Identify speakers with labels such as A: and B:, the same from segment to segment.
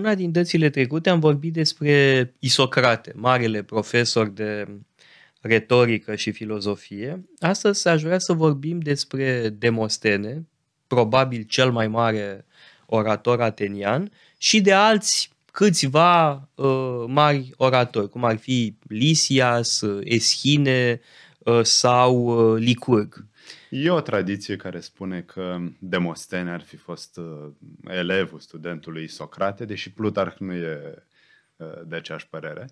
A: una din dățile trecute am vorbit despre Isocrate, marele profesor de retorică și filozofie. Astăzi aș vrea să vorbim despre Demostene, probabil cel mai mare orator atenian, și de alți câțiva uh, mari oratori, cum ar fi Lisias, Eschine uh, sau uh, Licurg.
B: E o tradiție care spune că Demostene ar fi fost uh, elevul studentului Socrate, deși Plutarh nu e uh, de aceeași părere.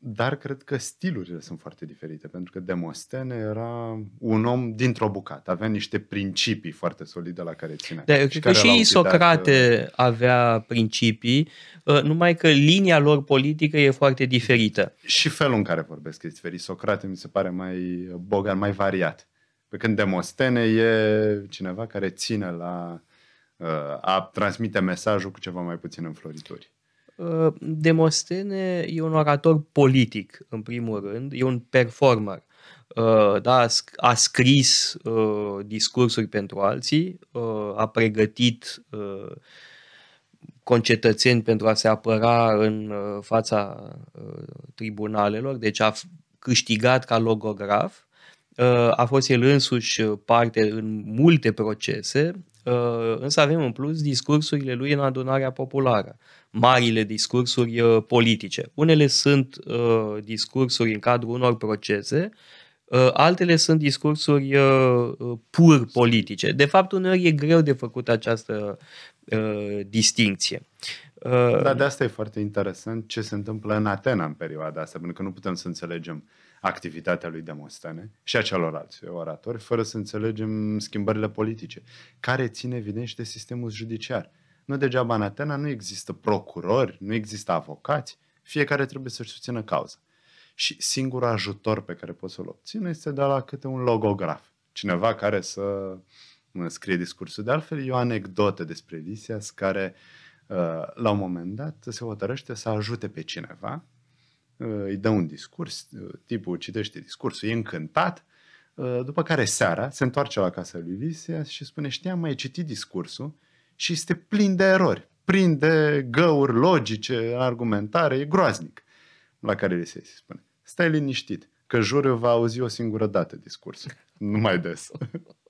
B: Uh, dar cred că stilurile sunt foarte diferite, pentru că Demostene era un om dintr-o bucată, avea niște principii foarte solide la care ținea.
A: Da, eu cred că și Socrate uh, avea principii, uh, numai că linia lor politică e foarte diferită.
B: Și felul în care vorbesc este diferit. Socrate mi se pare mai bogat, mai variat. Pe când Demostene e cineva care ține la uh, a transmite mesajul cu ceva mai puțin înflorituri.
A: Uh, Demostene e un orator politic, în primul rând, e un performer. Uh, da, a scris uh, discursuri pentru alții, a pregătit concetățeni pentru a se apăra în fața tribunalelor, deci a câștigat ca logograf, a fost el însuși parte în multe procese, însă avem în plus discursurile lui în adunarea populară marile discursuri uh, politice. Unele sunt uh, discursuri în cadrul unor procese, uh, altele sunt discursuri uh, uh, pur politice. De fapt, uneori e greu de făcut această uh, distinție.
B: Uh, Dar de asta e foarte interesant ce se întâmplă în Atena în perioada asta, pentru că nu putem să înțelegem activitatea lui Demostene și a celorlalți oratori, fără să înțelegem schimbările politice, care țin evident și de sistemul judiciar. Nu degeaba în Atena nu există procurori, nu există avocați, fiecare trebuie să-și susțină cauza. Și singurul ajutor pe care poți să-l obțină este de la câte un logograf. Cineva care să scrie discursul. De altfel, e o anecdotă despre Lisias care, uh, la un moment dat, se hotărăște să ajute pe cineva, uh, îi dă un discurs, uh, tipul citește discursul, e încântat, după care seara se întoarce la casa lui Lisias și spune, știam, mai citit discursul și este plin de erori, plin de găuri logice, argumentare, e groaznic. La care li se spune, stai liniștit, că juriul va auzi o singură dată discursul, nu mai des.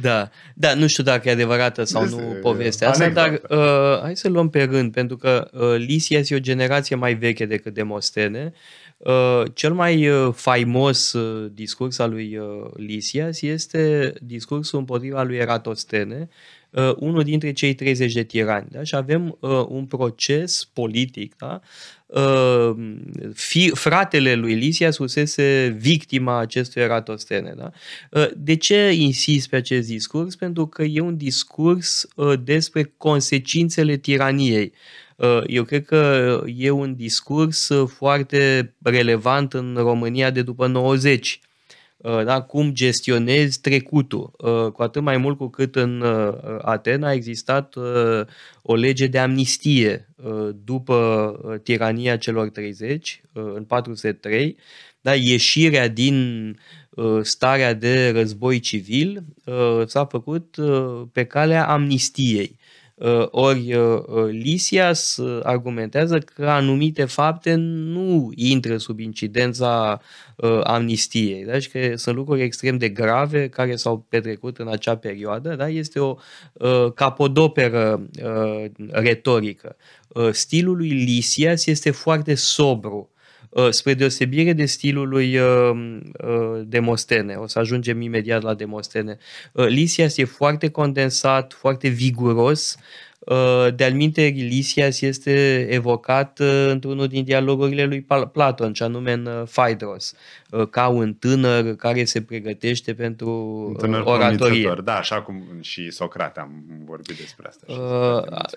A: Da, da, nu știu dacă e adevărată sau este, nu povestea asta, dar uh, hai să luăm pe rând, pentru că uh, Lisias e o generație mai veche decât Demostene. Uh, cel mai uh, faimos uh, discurs al lui uh, Lisias este discursul împotriva lui Eratostene, uh, unul dintre cei 30 de tirani. Da? Și avem uh, un proces politic. Da? Uh, fi, fratele lui Lisias fusese victima acestui Eratostene. Da? Uh, de ce insist pe acest discurs? Pentru că e un discurs uh, despre consecințele tiraniei. Uh, eu cred că e un discurs foarte relevant în România de după 90 Uh, da? cum gestionezi trecutul, uh, cu atât mai mult cu cât în uh, Atena a existat o lege de amnistie după tirania celor 30, în 403, da? ieșirea din starea de război civil s-a făcut pe calea amnistiei. Uh, ori uh, uh, Lisias argumentează că anumite fapte nu intră sub incidența amnistiei, da? și că sunt lucruri extrem de grave care s-au petrecut în acea perioadă. Da? Este o capodoperă retorică. Stilul lui Lisias este foarte sobru Uh, spre deosebire de stilul lui uh, uh, Demostene. O să ajungem imediat la Demostene. Lisias e foarte condensat, foarte viguros, Uh, de-al minte, Lisias este evocat uh, într-unul din dialogurile lui Platon, ce anume în uh, Phaedros, ca un tânăr care se pregătește pentru un tânăr oratorie.
B: Da, așa cum și Socrate am vorbit despre asta.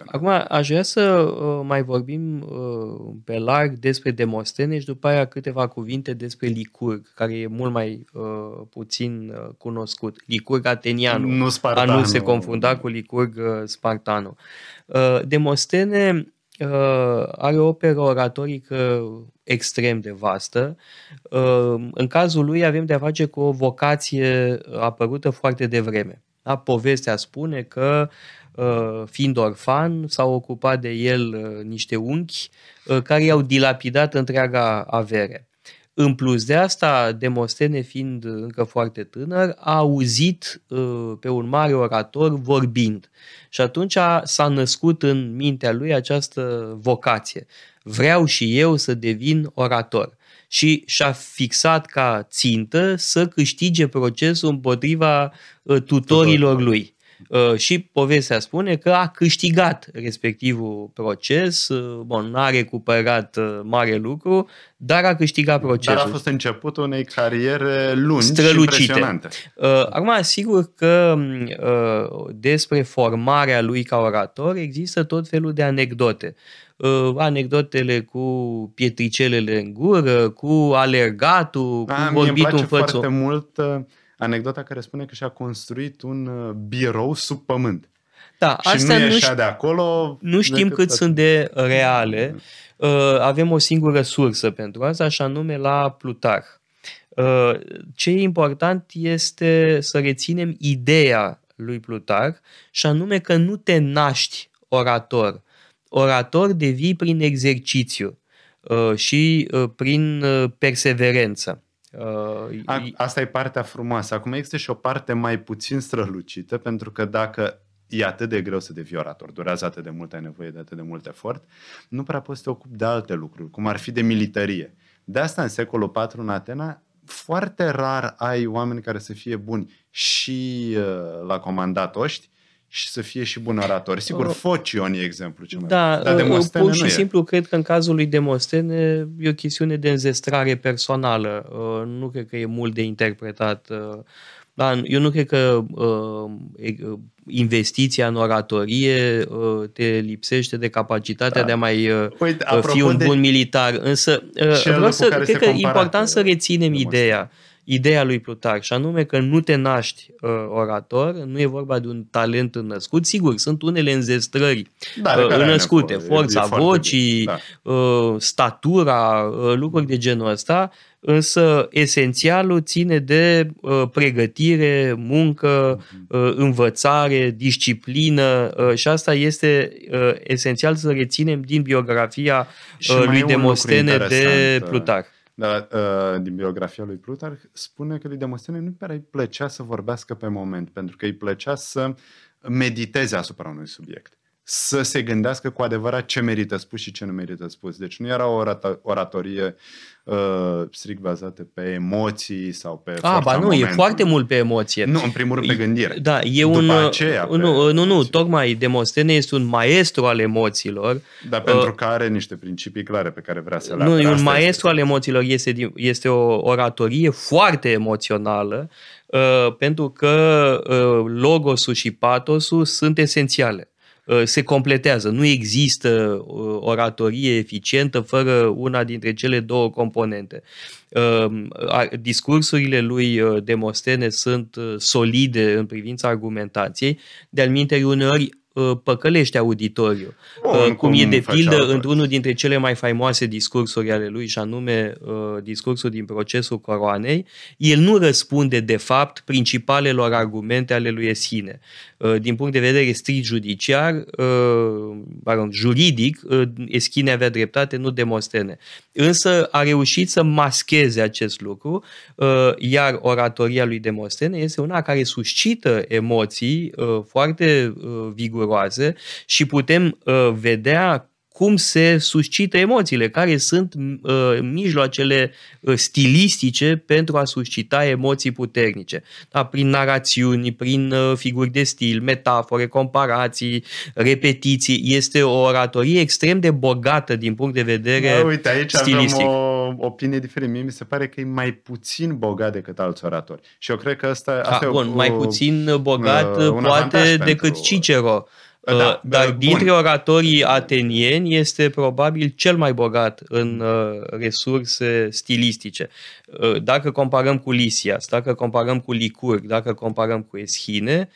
A: acum aș vrea să mai vorbim pe larg despre Demostene și după aia câteva cuvinte despre Licurg, care e mult mai puțin cunoscut. Licurg atenianul,
B: nu Spartanu.
A: a nu se confunda cu Licurg spartanul. Uh, Demostene uh, are o operă oratorică extrem de vastă. Uh, în cazul lui avem de-a face cu o vocație apărută foarte devreme. Da? Povestea spune că fiind orfan, s-au ocupat de el niște unchi care i-au dilapidat întreaga avere. În plus de asta, Demostene fiind încă foarte tânăr, a auzit pe un mare orator vorbind. Și atunci s-a născut în mintea lui această vocație. Vreau și eu să devin orator și și-a fixat ca țintă să câștige procesul împotriva uh, tutorilor lui. Uh, și povestea spune că a câștigat respectivul proces, uh, bun, n-a recuperat mare lucru, dar a câștigat procesul. Dar
B: a fost începutul unei cariere lungi Strălucite. și impresionante.
A: Acum, sigur că despre formarea lui ca orator există tot felul de anecdote uh, anecdotele cu pietricelele în gură, cu alergatul, cu A, vorbitul în față.
B: foarte mult uh, anecdota care spune că și-a construit un uh, birou sub pământ.
A: Da,
B: și astea nu, nu, de acolo.
A: Nu știm cât sunt de reale. Uh, avem o singură sursă pentru asta, așa nume la Plutarh. Uh, ce e important este să reținem ideea lui Plutarh și anume că nu te naști orator, orator devii prin exercițiu uh, și uh, prin uh, perseverență.
B: A, asta e partea frumoasă. Acum există și o parte mai puțin strălucită, pentru că dacă e atât de greu să devii orator, durează atât de mult, ai nevoie de atât de mult efort, nu prea poți să te ocupi de alte lucruri, cum ar fi de militarie. De asta în secolul IV în Atena foarte rar ai oameni care să fie buni și uh, la comandat oști și să fie și bun orator. Sigur, uh, Focion e exemplu cel mai
A: Da, dar uh, Demostene pur și nu simplu e. cred că în cazul lui Demostene e o chestiune de înzestrare personală. Uh, nu cred că e mult de interpretat. Da, eu nu cred că investiția în oratorie te lipsește de capacitatea da. de a mai Uite, fi un bun de militar. Însă vreau să, cred că e important să reținem ideea ideea lui Plutar, și anume că nu te naști uh, orator, nu e vorba de un talent născut. Sigur, sunt unele înzestrări da, uh, născute, forța vocii, da. uh, statura, uh, lucruri de genul ăsta, însă esențialul ține de uh, pregătire, muncă, mhm. uh, învățare, disciplină uh, și asta este uh, esențial să reținem din biografia uh, lui Demostene de uh, Plutar.
B: Dar uh, din biografia lui Plutarh spune că lui Demostene nu prea îi plăcea să vorbească pe moment, pentru că îi plăcea să mediteze asupra unui subiect să se gândească cu adevărat ce merită spus și ce nu merită spus. Deci nu era o oratorie uh, strict bazată pe emoții sau pe
A: Ah, ba nu, momentului. e foarte mult pe emoție.
B: Nu, în primul rând pe gândire.
A: Da, e După un... Aceea, pe nu, nu, nu, tocmai Demostene este un maestru al emoțiilor.
B: Dar pentru uh, că are niște principii clare pe care vrea să le
A: Nu, e un maestru este. al emoțiilor, este, este o oratorie foarte emoțională, uh, pentru că uh, logosul și patosul sunt esențiale. Uh, se completează. Nu există uh, oratorie eficientă fără una dintre cele două componente. Uh, discursurile lui Demostene sunt solide în privința argumentației, de-al minte uneori Uh, păcălește auditoriu. Bun, uh, cum e de pildă într-unul dintre cele mai faimoase discursuri ale lui, și anume uh, discursul din procesul coroanei, el nu răspunde de fapt principalelor argumente ale lui Eschine. Din punct de vedere strict judiciar, baron, juridic, Eschine avea dreptate, nu Demostene. Însă a reușit să mascheze acest lucru, iar oratoria lui Demostene este una care suscită emoții foarte viguroase valoroase și putem uh, vedea cum se suscită emoțiile, care sunt uh, mijloacele uh, stilistice pentru a suscita emoții puternice. Da, prin narațiuni, prin uh, figuri de stil, metafore, comparații, repetiții. Este o oratorie extrem de bogată din punct de vedere da, uite, aici stilistic.
B: avem o opinie diferită. Mie mi se pare că e mai puțin bogat decât alți oratori. Și eu cred că asta, asta
A: A, e bun, o, mai puțin bogat uh, poate decât pentru... Cicero. Da, uh, dar bun. dintre oratorii atenieni este probabil cel mai bogat în uh, resurse stilistice. Uh, dacă comparăm cu Lisias, dacă comparăm cu Licurg, dacă comparăm cu Eschine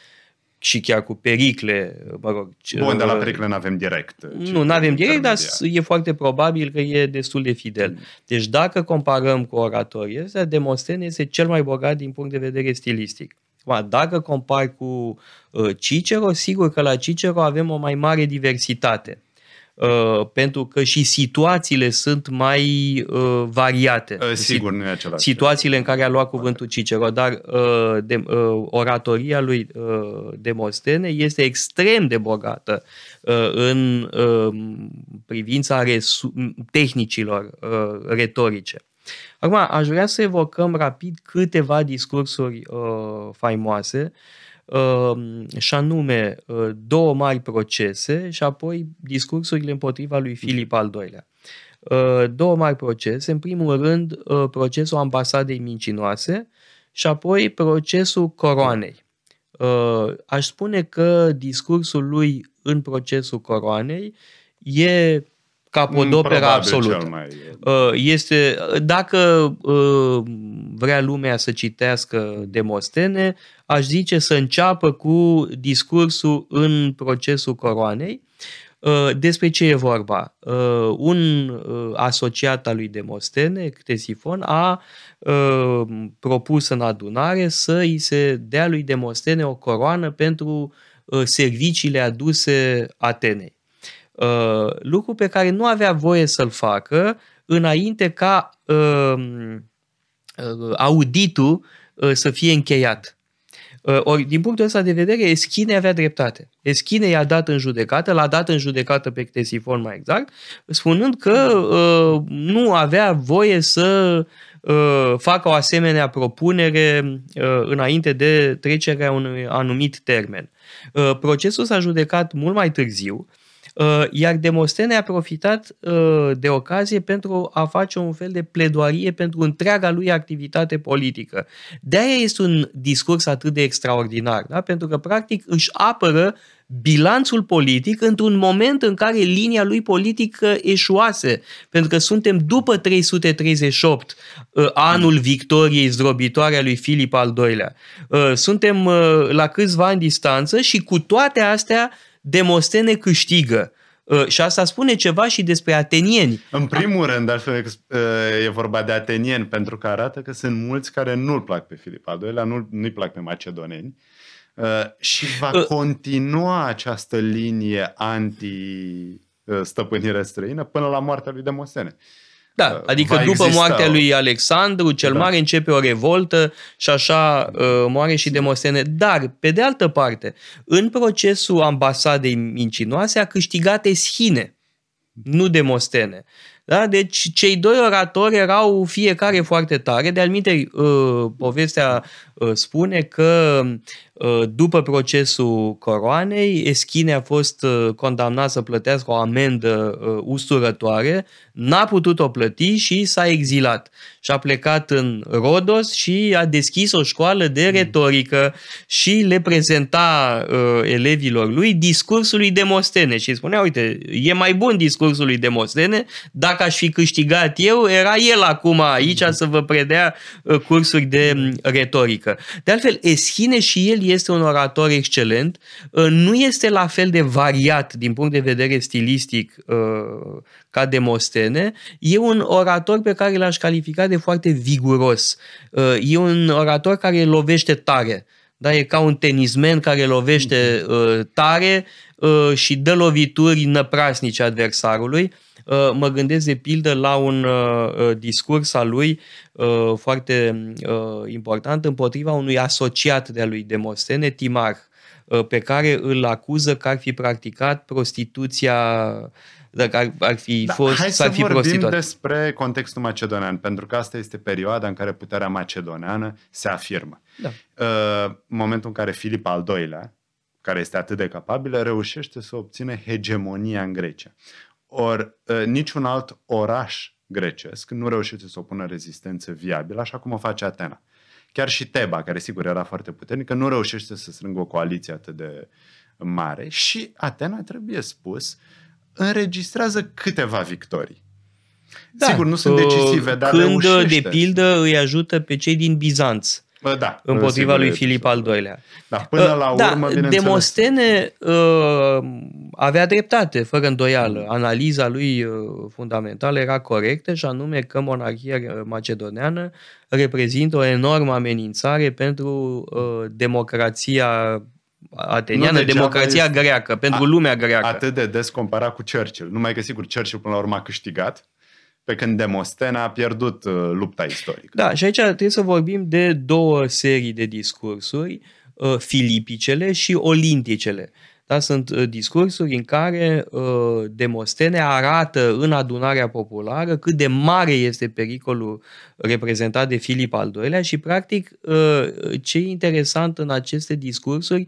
A: și chiar cu Pericle, mă rog.
B: Bun, dar la Pericle nu avem direct.
A: Nu, nu avem direct, dar e foarte probabil că e destul de fidel. Mm. Deci dacă comparăm cu oratorii ăsta, Demostene este cel mai bogat din punct de vedere stilistic. Dacă compari cu Cicero, sigur că la Cicero avem o mai mare diversitate. Uh, pentru că și situațiile sunt mai uh, variate.
B: Uh, sigur, nu e același.
A: Situațiile în care a luat cuvântul Cicero, dar uh, de, uh, oratoria lui uh, Demostene este extrem de bogată uh, în uh, privința resu- tehnicilor uh, retorice. Acum, aș vrea să evocăm rapid câteva discursuri uh, faimoase uh, Ehm, și anume uh, două mari procese și apoi discursurile împotriva lui Filip al II-lea. Uh, două mari procese, în primul rând uh, procesul ambasadei mincinoase și apoi procesul coroanei. Aș spune că discursul lui în procesul coroanei e capodopera absolută. Mai... Este, dacă vrea lumea să citească Demostene, aș zice să înceapă cu discursul în procesul coroanei. Uh, despre ce e vorba? Uh, un uh, asociat al lui Demostene, Ctesifon, a propus în adunare să îi se dea lui Demostene o coroană pentru serviciile aduse Atenei. Lucru pe care nu avea voie să-l facă înainte ca auditul să fie încheiat. Uh, ori, din punctul ăsta de vedere, Eschine avea dreptate. Eschine i-a dat în judecată, l-a dat în judecată pe Ctesifon mai exact, spunând că uh, nu avea voie să uh, facă o asemenea propunere uh, înainte de trecerea unui anumit termen. Uh, procesul s-a judecat mult mai târziu, Uh, iar Demostene a profitat uh, de ocazie pentru a face un fel de pledoarie pentru întreaga lui activitate politică. De-aia este un discurs atât de extraordinar, da? pentru că practic își apără bilanțul politic într-un moment în care linia lui politică eșuase, pentru că suntem după 338, uh, anul victoriei zdrobitoare a lui Filip al II-lea. Suntem la câțiva ani distanță și cu toate astea Demostene câștigă. Uh, și asta spune ceva și despre atenieni.
B: În primul rând, altfel uh, e vorba de atenieni, pentru că arată că sunt mulți care nu-l plac pe Filip al II-lea, nu, nu-i plac pe macedoneni. Uh, și va continua această linie anti-stăpânire străină până la moartea lui Demostene.
A: Da, uh, adică după moartea lui Alexandru cel da. Mare începe o revoltă și așa uh, moare și Demostene. Dar, pe de altă parte, în procesul ambasadei mincinoase a câștigat Eschine, nu Demostene. Da? Deci cei doi oratori erau fiecare foarte tare. De-al uh, povestea uh, spune că uh, după procesul coroanei, Eschine a fost uh, condamnat să plătească o amendă uh, usturătoare, n-a putut o plăti și s-a exilat. Și a plecat în Rodos și a deschis o școală de mm. retorică și le prezenta uh, elevilor lui discursul lui Demostene și spunea, uite, e mai bun discursul lui Demostene, dacă aș fi câștigat eu, era el acum aici să vă predea uh, cursuri de mm, retorică. De altfel, Eschine și el este un orator excelent, uh, nu este la fel de variat din punct de vedere stilistic uh, ca Demostene, e un orator pe care l-aș califica de foarte viguros. E un orator care lovește tare. Da, e ca un tenismen care lovește uh, tare uh, și dă lovituri năprasnice adversarului. Uh, mă gândesc de pildă la un uh, uh, discurs al lui foarte important împotriva unui asociat de-a lui Demostene, Timar, pe care îl acuză că ar fi practicat prostituția dacă ar, ar fi da, fost,
B: hai
A: să ar
B: fi vorbim prostituat. despre contextul macedonean, pentru că asta este perioada în care puterea macedoneană se afirmă. Da. Uh, momentul în care Filip al II-lea, care este atât de capabil, reușește să obțină hegemonia în Grecia. Ori ă, niciun alt oraș grecesc nu reușește să opună rezistență viabilă, așa cum o face Atena. Chiar și Teba, care sigur era foarte puternică, nu reușește să strângă o coaliție atât de mare și Atena, trebuie spus, înregistrează câteva victorii. Da, Sigur, nu sunt decisive, dar
A: Când,
B: reușește.
A: de pildă, îi ajută pe cei din Bizanț
B: da,
A: împotriva lui Filip al II-lea.
B: Da, până la
A: da,
B: urmă,
A: Demostene uh, avea dreptate, fără îndoială. Analiza lui uh, fundamentală era corectă și anume că monarhia macedoneană reprezintă o enormă amenințare pentru uh, democrația ateniană, democrația este, greacă, pentru a, lumea greacă.
B: Atât de des comparat cu Churchill. Numai că, sigur, Churchill până la urmă a câștigat, pe când Demostena a pierdut uh, lupta istorică.
A: Da, și aici trebuie să vorbim de două serii de discursuri, uh, filipicele și olinticele. Da, sunt uh, discursuri în care uh, Demostene arată în adunarea populară cât de mare este pericolul reprezentat de Filip al II-lea și, practic, uh, ce e interesant în aceste discursuri uh,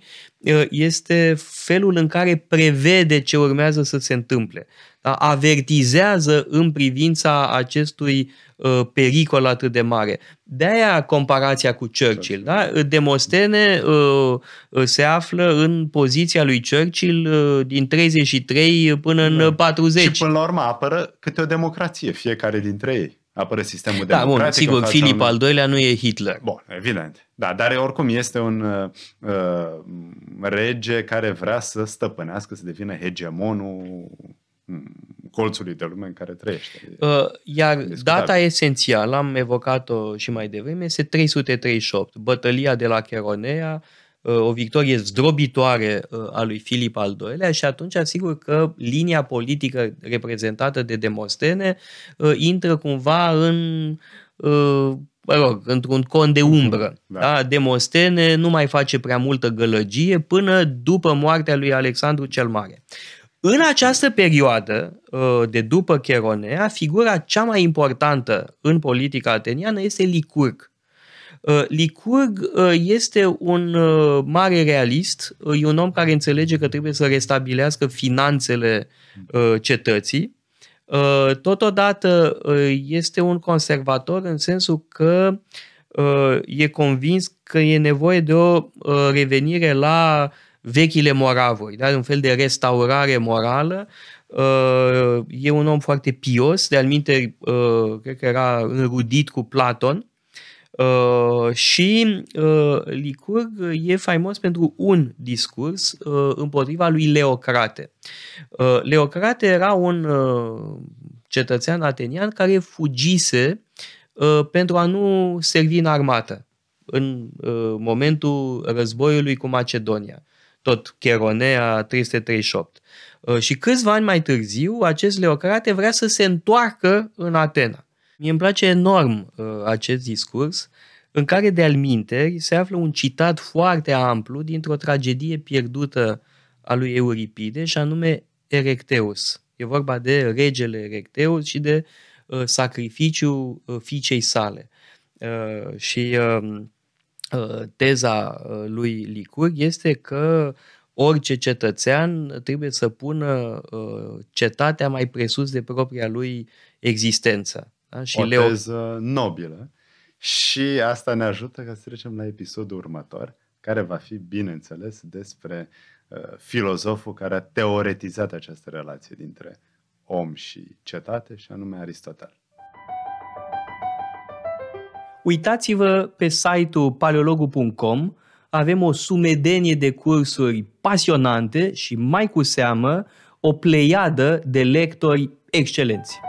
A: este felul în care prevede ce urmează să se întâmple da? avertizează în privința acestui uh, pericol atât de mare. De-aia comparația cu Churchill. Da? Demostene uh, uh, se află în poziția lui Churchill uh, din 33 până în 40. Da.
B: Și până la urmă apără câte o democrație, fiecare dintre ei. Apără sistemul da, democratic.
A: Bun, sigur, Filip al doilea nu e Hitler.
B: Bun, evident. Da, dar oricum este un uh, uh rege care vrea să stăpânească, să devină hegemonul colțului de lume în care trăiește.
A: Uh, iar data esențială, am evocat-o și mai devreme, este 338, bătălia de la Cheronea, uh, o victorie zdrobitoare uh, a lui Filip al II-lea și atunci asigur că linia politică reprezentată de Demostene intră cumva în mă rog, într-un con de umbră. Da. Da? Demostene nu mai face prea multă gălăgie până după moartea lui Alexandru cel Mare. În această perioadă uh, de după Cheronea, figura cea mai importantă în politica ateniană este Licurg. Uh, Licurg uh, este un mare realist, e un om care înțelege că trebuie să restabilească finanțele cetății. Totodată este un conservator în sensul că e convins că e nevoie de o revenire la vechile moravuri, da? un fel de restaurare morală. Uh, e un om foarte pios, de alminte, uh, cred că era înrudit cu Platon. Uh, și Licurg e faimos pentru un discurs împotriva lui Leocrate. Leocrate era un cetățean atenian care fugise pentru a nu servi în armată în momentul războiului cu Macedonia tot Cheronea 338. Uh, și câțiva ani mai târziu, acest Leocrate vrea să se întoarcă în Atena. Mie îmi place enorm uh, acest discurs, în care de-al minteri se află un citat foarte amplu dintr-o tragedie pierdută a lui Euripide, și anume Erecteus. E vorba de regele Erecteus și de uh, sacrificiul uh, fiicei sale. Uh, și uh, Uh, teza uh, lui Licurg este că orice cetățean trebuie să pună uh, cetatea mai presus de propria lui existență.
B: Da? Și o Leo... teză nobilă. Și asta ne ajută ca să trecem la episodul următor, care va fi, bineînțeles, despre uh, filozoful care a teoretizat această relație dintre om și cetate, și anume Aristotel.
A: Uitați-vă pe site-ul paleologu.com, avem o sumedenie de cursuri pasionante și mai cu seamă o pleiadă de lectori excelenți.